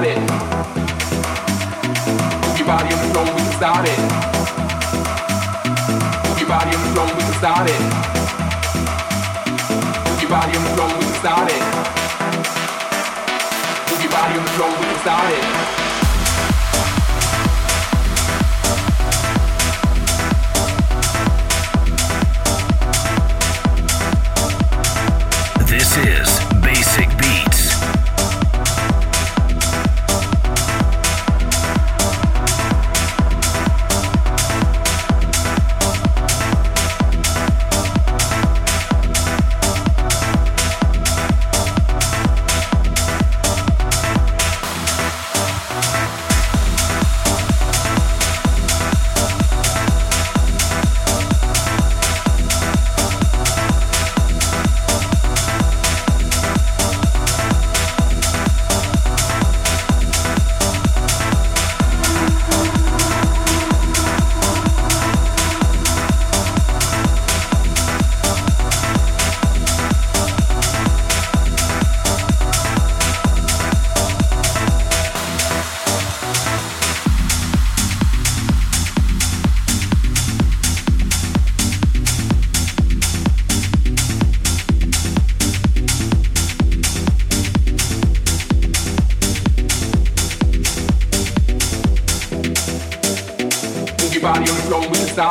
start it. Your body on the floor, we can start it. Your body on the floor, we can start it. Your body on the floor, we can start it. Your body on the floor, we can start it.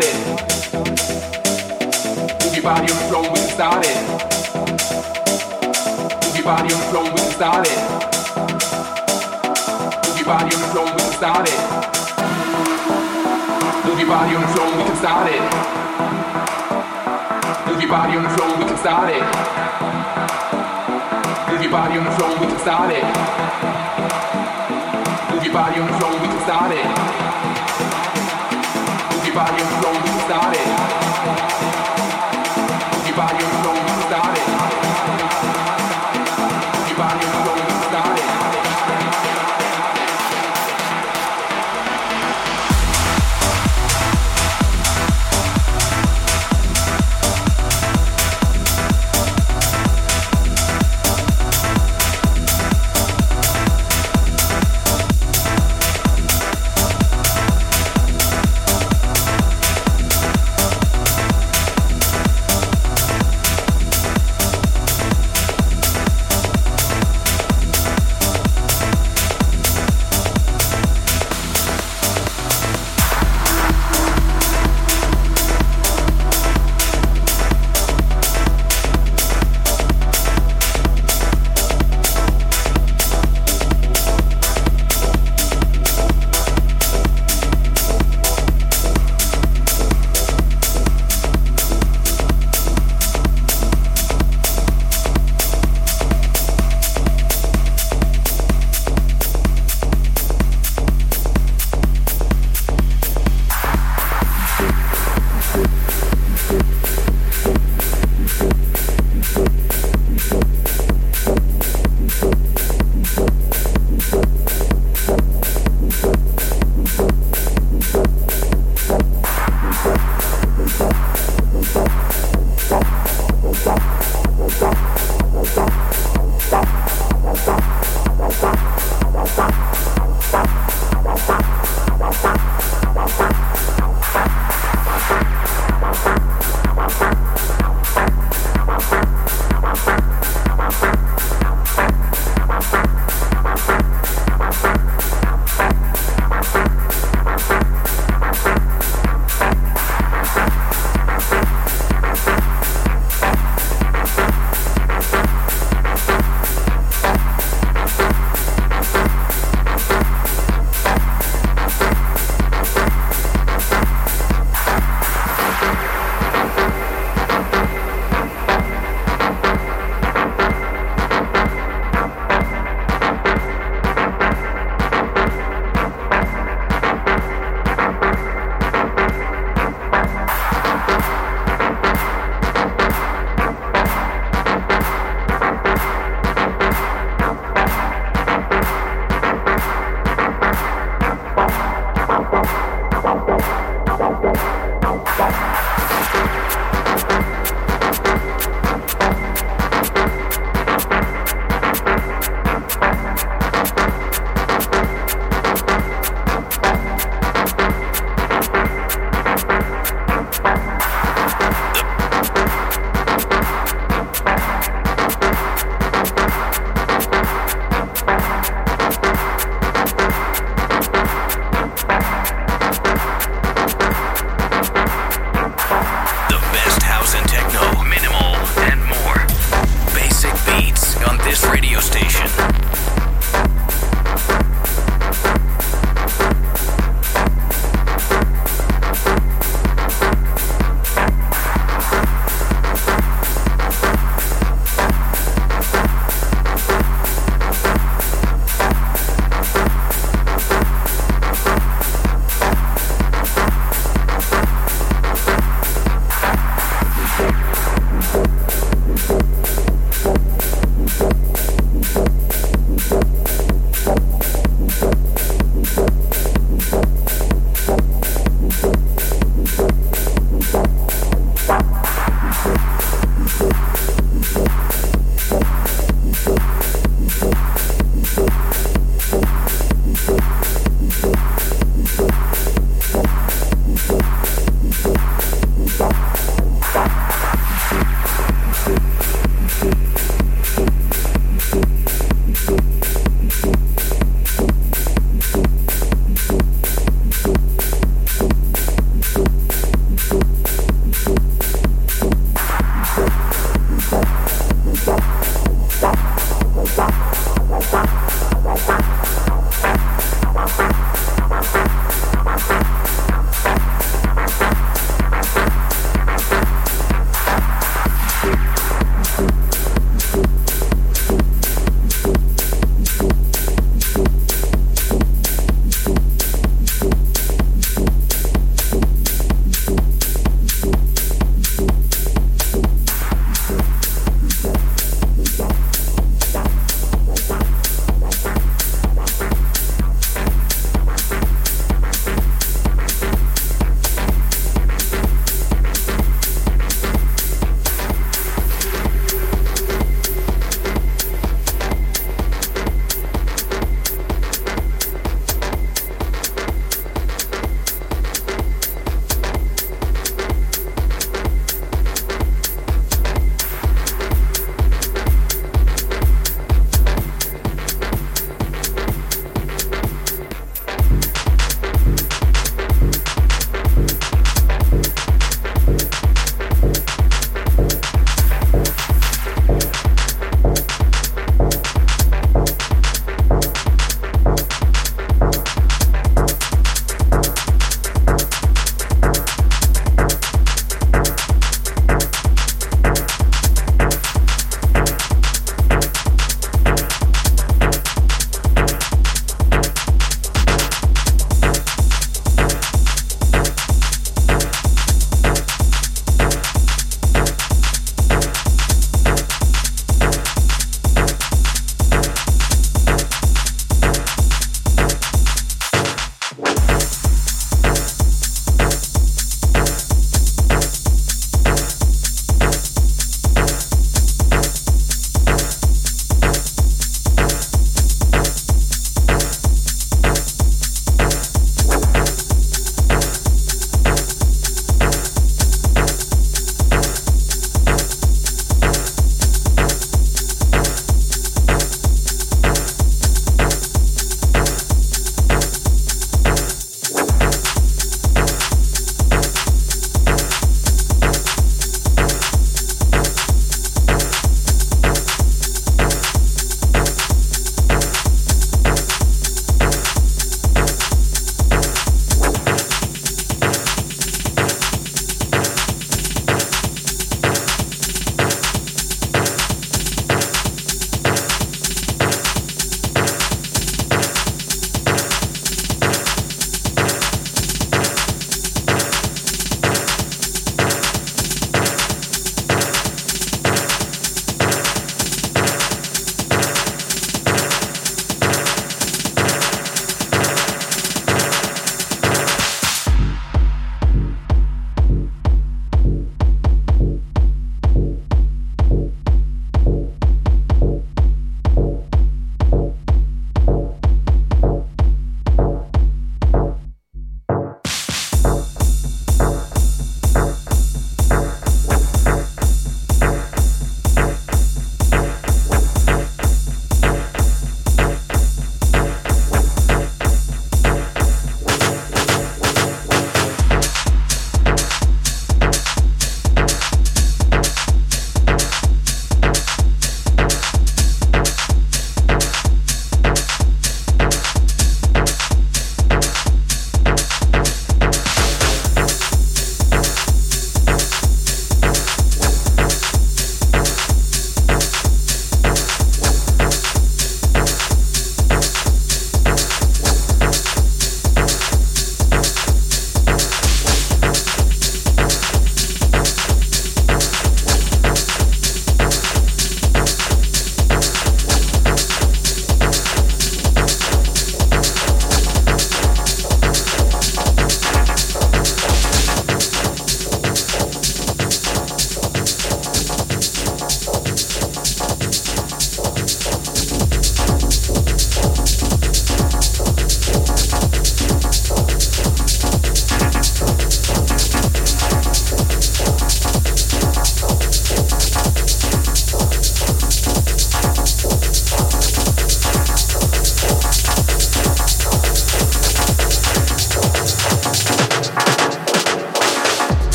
started. Your body on the we can. Move your body on the floor, we can start it. Move your body on the floor, we can start it. Move your body on the floor, we can start it. Move your body on the floor, we can start it. Move your body on the floor, we can start it. Move your body on the floor, we can start it body slowly started.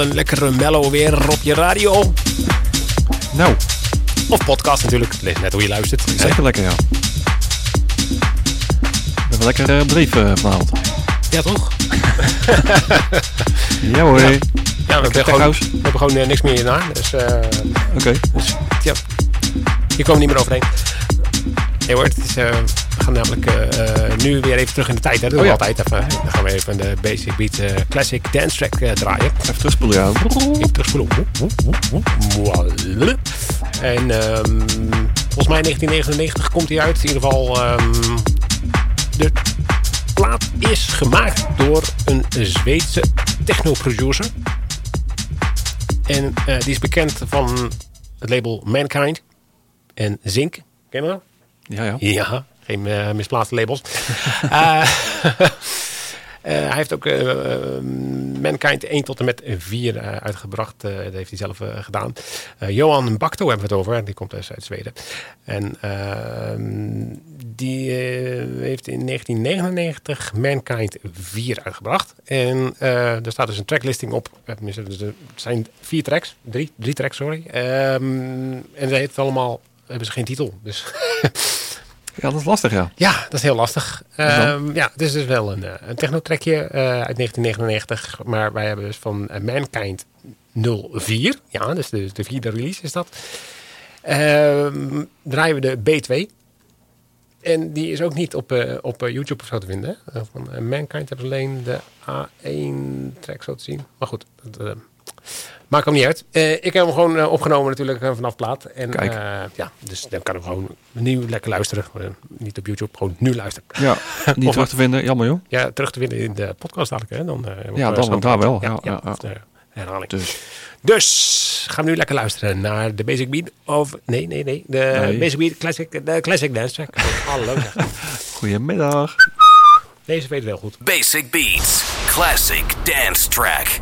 Een lekkere mellow weer op je radio. Nou, Of podcast natuurlijk. Het ligt net hoe je luistert. zeker lekker ja. We hebben lekker uh, brief uh, vanavond. Ja, toch? Ja hoor. Ja. Oké. Ja, we hebben gewoon, we hebben gewoon eh, niks meer hierna. Dus, eh, dus ja, hier komen we niet meer overheen. Nee hoor, het is, eh, we gaan namelijk eh, eh, nu weer even terug in de tijd. Hè. Dat doen we Oh ja. altijd even. Dan gaan we even de Basic Beat eh, Classic Dance Track draaien. Even terugspoelen ja. Even terugspoelen. En ehm, volgens mij 1999 komt hij uit. In ieder geval, ehm, de plaat is gemaakt door een Zweedse techno-producer. En die is bekend van het label Mankind en Zink. Ken je dat? Ja ja. Ja, geen eh, misplaatste labels. Eh, eh, hij heeft ook Mankind 1 tot en met 4 eh, uitgebracht. Dat heeft hij zelf gedaan. Johan Bakto hebben we het over. Die komt dus uit Zweden. En ehm, die heeft in 1999 Mankind 4 uitgebracht. En eh, er staat dus een tracklisting op. Dus er zijn vier tracks. Drie, drie tracks, sorry. Ehm, en ze heeft allemaal... Hebben ze geen titel. Dus Ja, dat is lastig ja. ja, dat is heel lastig. Ehm, ja, het is dus wel een, eh, een technotrekje eh uit 1999. Maar wij hebben dus van eh, Mankind 04. Ja, dus de, de vierde release is dat. Ehm, draaien we de B2. En die is ook niet op, op YouTube of zo te vinden. van Mankind hebben alleen de A1 track zo te zien. Maar goed, dat, maakt hem niet uit. Eh, ik heb hem gewoon eh, opgenomen natuurlijk eh, vanaf plaat. En, Kijk. eh, ja, dus dan kan ik gewoon nu lekker luisteren. Niet op YouTube, gewoon nu luisteren. Ja, niet Of terug te vinden. Jammer joh. Ja, terug te vinden in de podcast dadelijk. Hè? Dan, eh, Ja, dan- Soundcloud. daar wel. Ja, Ja, ja, ja, ja. of de herhaling. Dus Dus gaan we nu lekker luisteren naar de Basic Beat of nee, nee, nee, de Nee. Basic Beat Classic, de Classic Dance Track. Hallo. goedemiddag. Deze weet wel goed. Basic Beats. Classic Dance Track.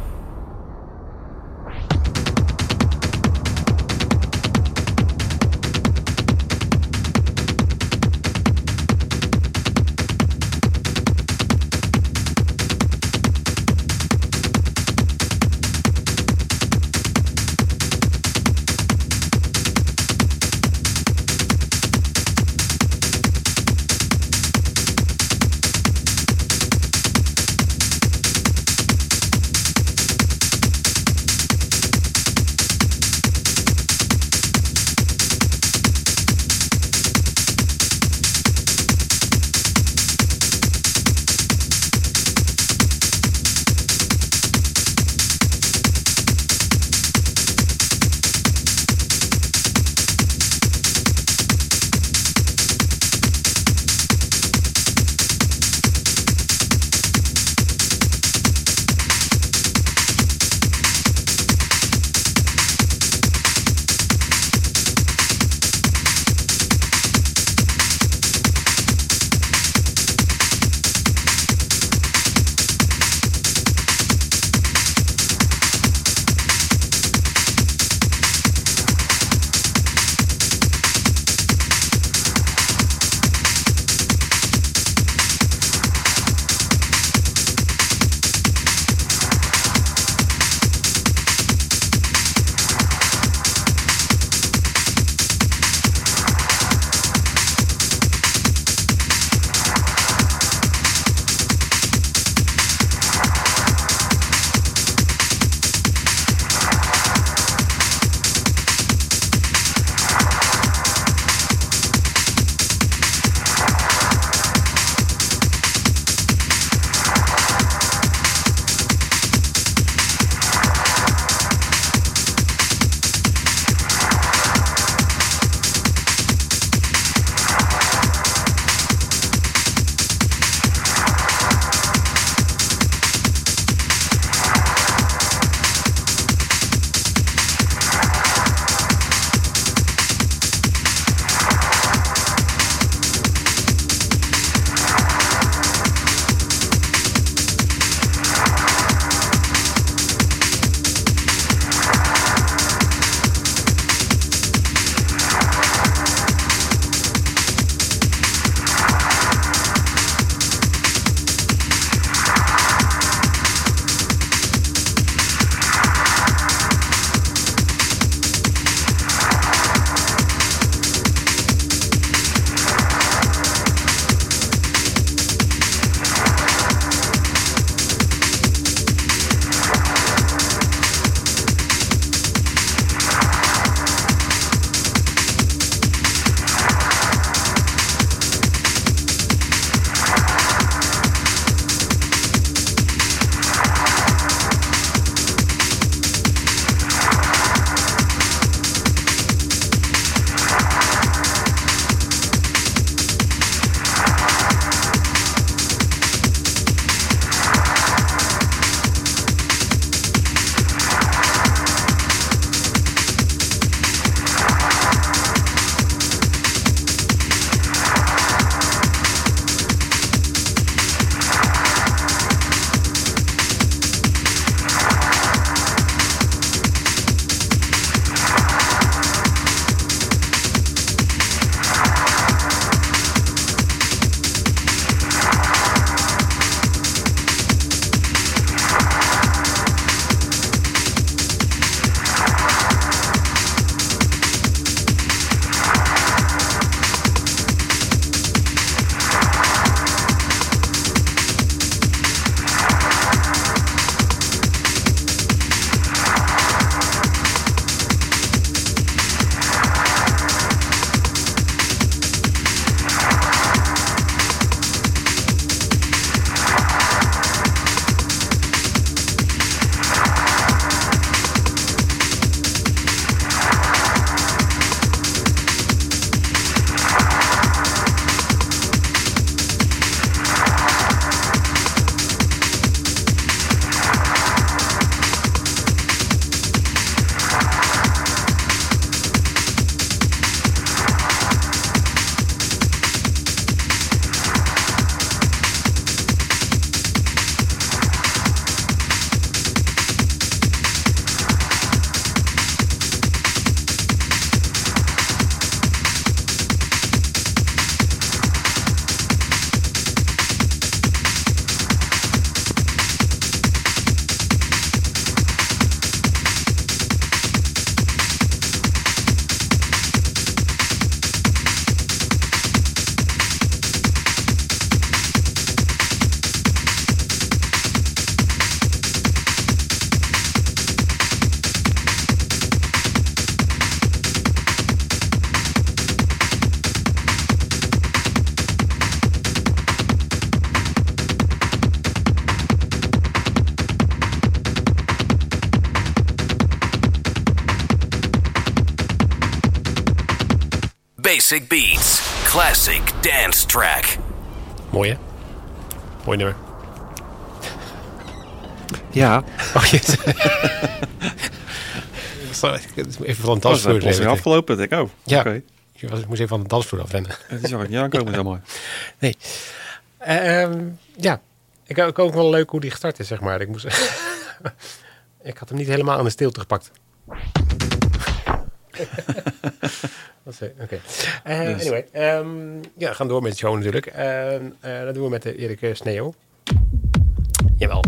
Basic Beats. Classic dance track. Mooi hè? Mooi nummer. Ja, Oh, moet even van de dat is dansvloer. plotseling even. afgelopen. denk Ik, oh, Ja. oké. Ik moest even van de dansvloer afrennen. Die zag ik niet aankomen, helemaal. Nee. Ehm, ja, ik ik ook wel leuk hoe die gestart is, zeg maar. Ik, moest ik had hem niet helemaal aan de stilte gepakt. Is- Oké. Eh, Dus. Anyway, ehm, ja, we gaan door met de show natuurlijk. Ehm, eh, dat doen we met de Erik eh, Sneeuw. Jawel.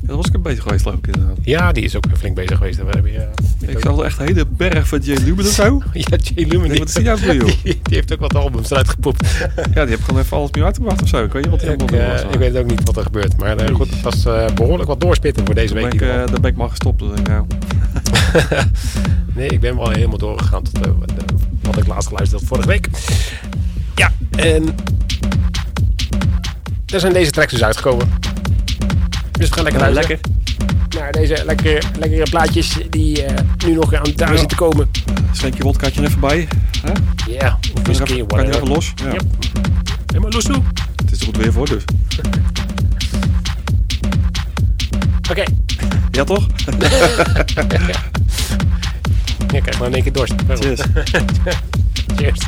Ja, dat was ik een beetje geweest, geloof ik, inderdaad. Ja, die is ook flink bezig geweest. We hebben eh, Ik zag wel echt een hele berg van Jay Lumen of zo. Ja, Jay Lumen. Nee, wat is die nou voor, joh? Die, die heeft ook wat albums eruit gepoept. Ja, die heb gewoon even alles meer uitgebracht of zo. Ik weet niet wat eh, was. ik weet ook niet wat er gebeurt. Maar eh, goed, het was eh, behoorlijk wat doorspitten voor deze Daar week. ben, ik, eh, daar ben ik maar gestopt. Dus ik, nou. nee, ik ben wel helemaal doorgegaan tot eh, wat, ik laatst geluisterd had vorige week. Ja, en er zijn deze tracks dus uitgekomen. Dus we gaan lekker nou, luisteren. lekker. Naar deze lekker, lekkere plaatjes die eh, nu nog aan het Ja. zitten komen. Schenk je wodkaatje er even bij. Hè? Ja, of Kan whisky, er even, kan er even los. Ja. Yep. Helemaal los toe. Het is er goed weer voor, dus. Oké. Ja, toch? Ja, krijg maar in één keer dorst. Cheers. Cheers.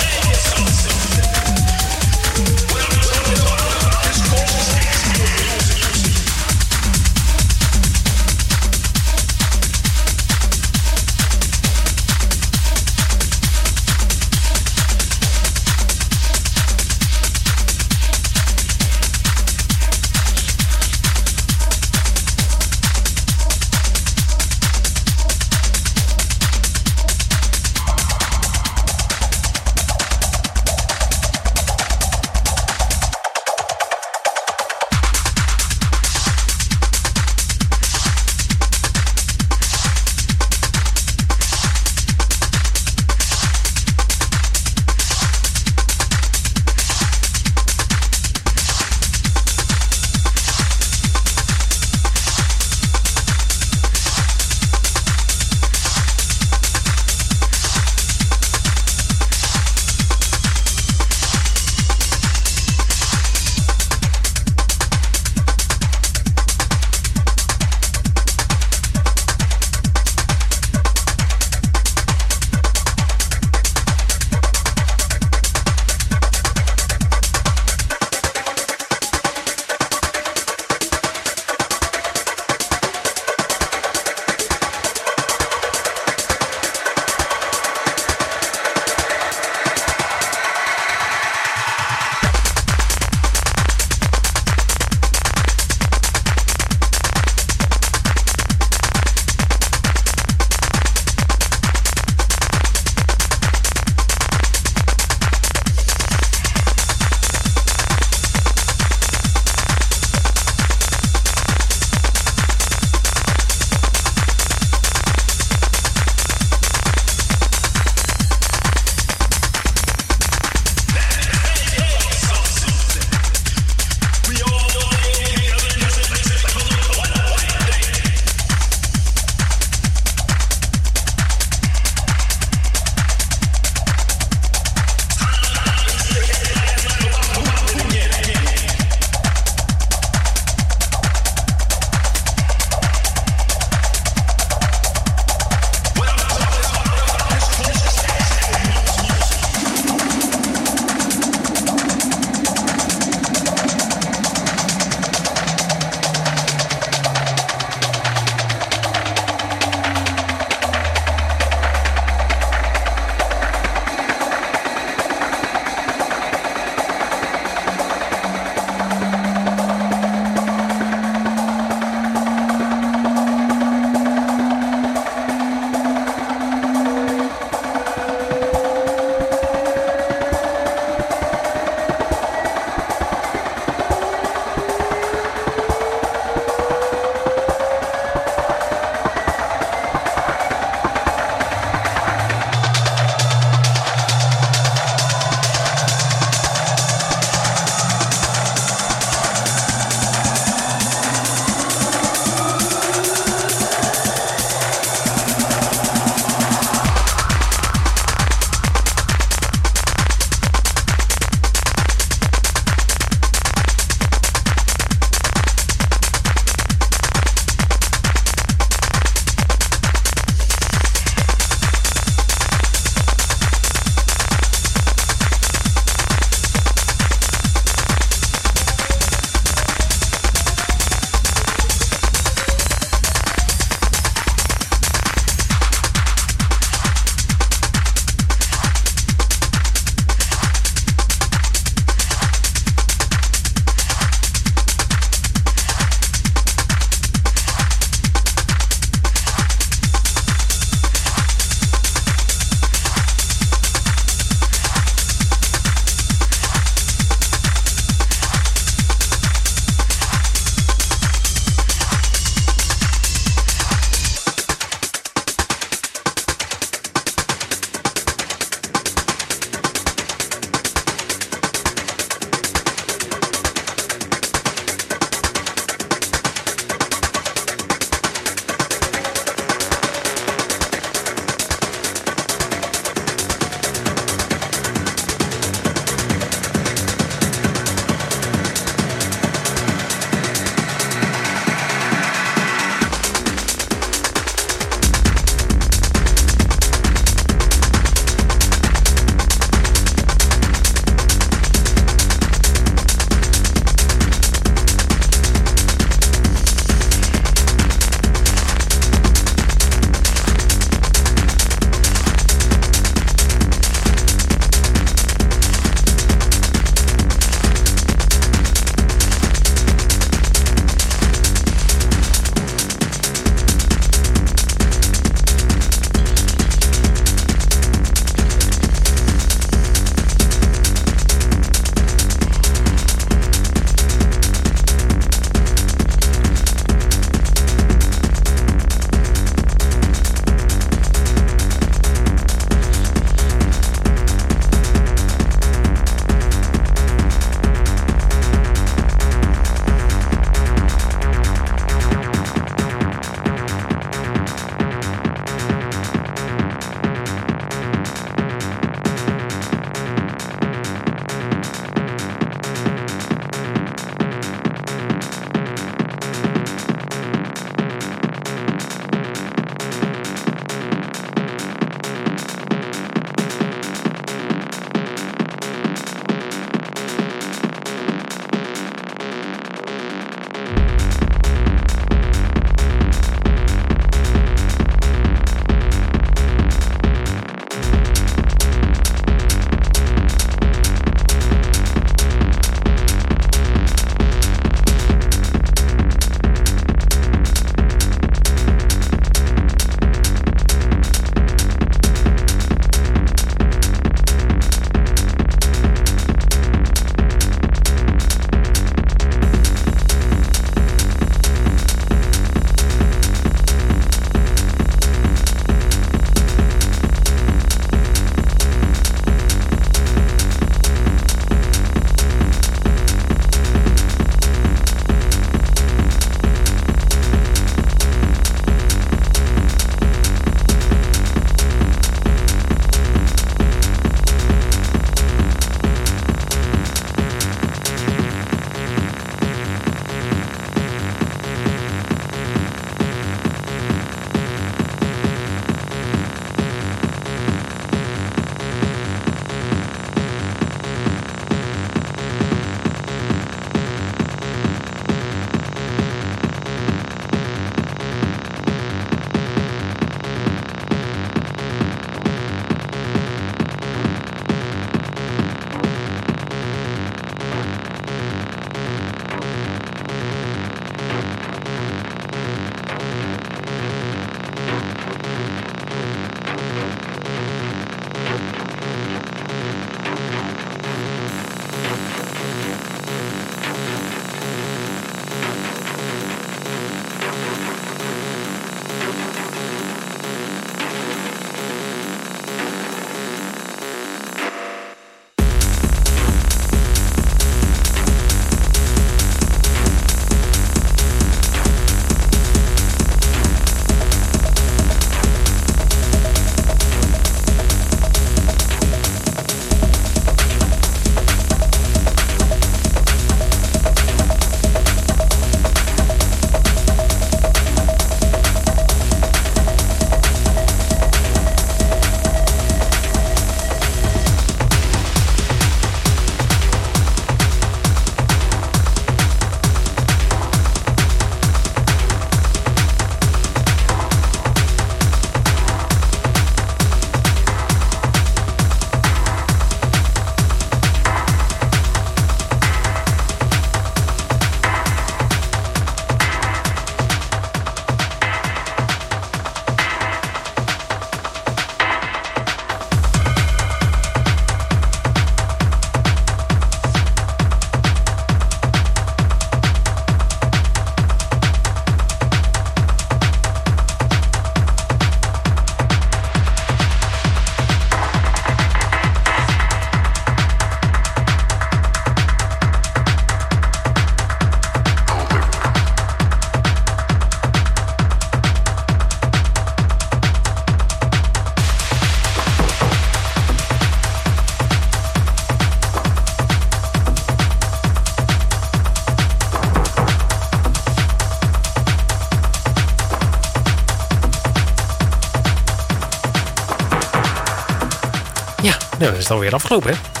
Nou, dat is dan weer afgelopen, hè?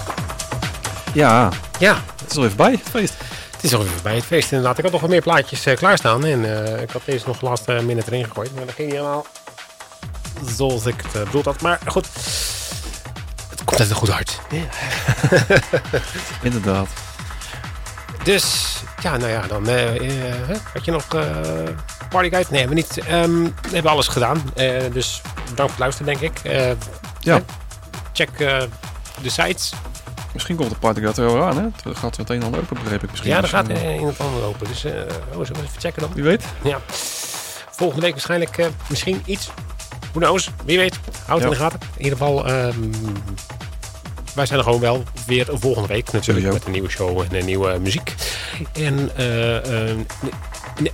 Ja, Ja, het is al even bij, het feest. het is alweer bij het feest inderdaad. Ik had nog wat meer plaatjes eh, klaarstaan. En eh, ik had deze nog last uh, minute erin gegooid. Maar dat ging niet helemaal zoals ik het uh, bedoeld had. Maar goed, het komt uit een goed hart. Inderdaad. Dus, ja, nou ja, dan uh, uh, had je nog uh, partyguide? Nee, hebben we niet. Um, we hebben alles gedaan. dus bedankt voor het luisteren, denk ik. ja. Check de sites. Misschien komt de er wel aan, hè? Het gaat het een en ander open, begreep ik misschien. Ja, er gaat een het ander open. Dus, oh, zullen we even checken dan? Wie weet. Ja. Volgende week waarschijnlijk misschien iets. Who knows? Wie weet. Houd ja. in de gaten. In ieder geval... Um, wij zijn er gewoon wel weer volgende week natuurlijk met een nieuwe show en een nieuwe muziek. En uh, een,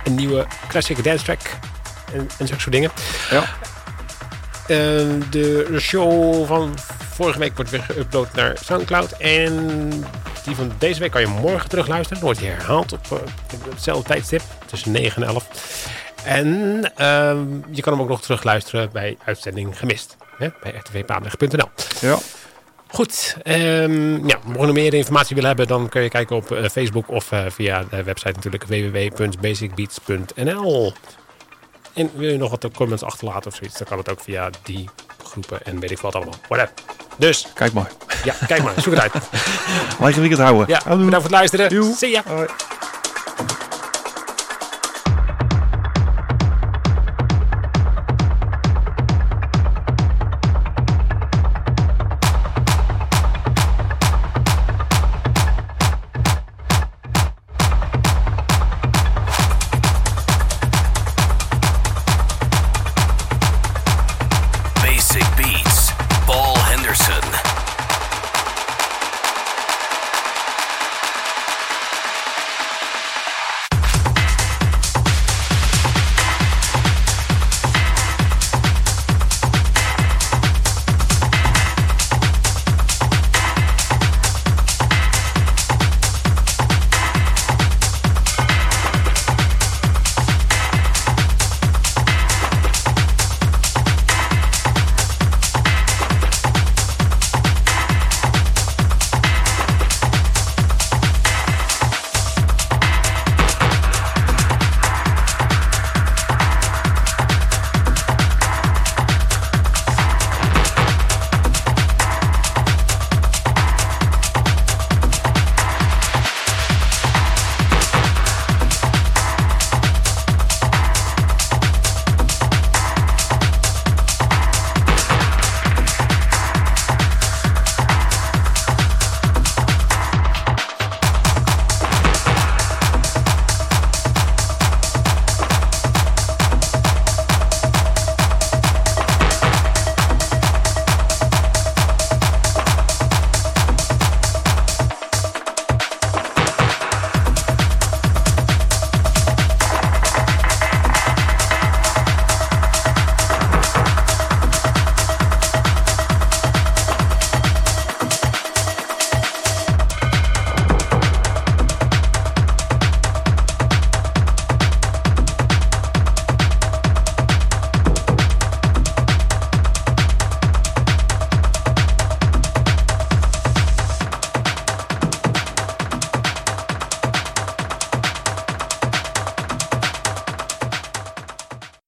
een, nieuwe classic dance track en, en zulke soort dingen. Ja. Uh, de show van vorige week wordt weer geüpload naar Soundcloud. En die van deze week kan je morgen terug luisteren. Dan wordt die herhaald op, uh, op hetzelfde tijdstip tussen 9 en 11. En uh, je kan hem ook nog terug luisteren bij uitzending gemist. Hè, bij rtvpaandag.nl. Ja. Goed, um, ja, mocht je nog meer informatie willen hebben, dan kun je kijken op uh, Facebook of uh, via de website natuurlijk www.basicbeats.nl. En wil je nog wat comments achterlaten of zoiets, dan kan het ook via die groepen en weet ik wat allemaal. Whatever. Dus. Kijk maar. Ja, kijk maar. Zoek het uit. Lekker weekend houden. Ja, bedankt voor het luisteren. Doei. Zie ya. Hoi.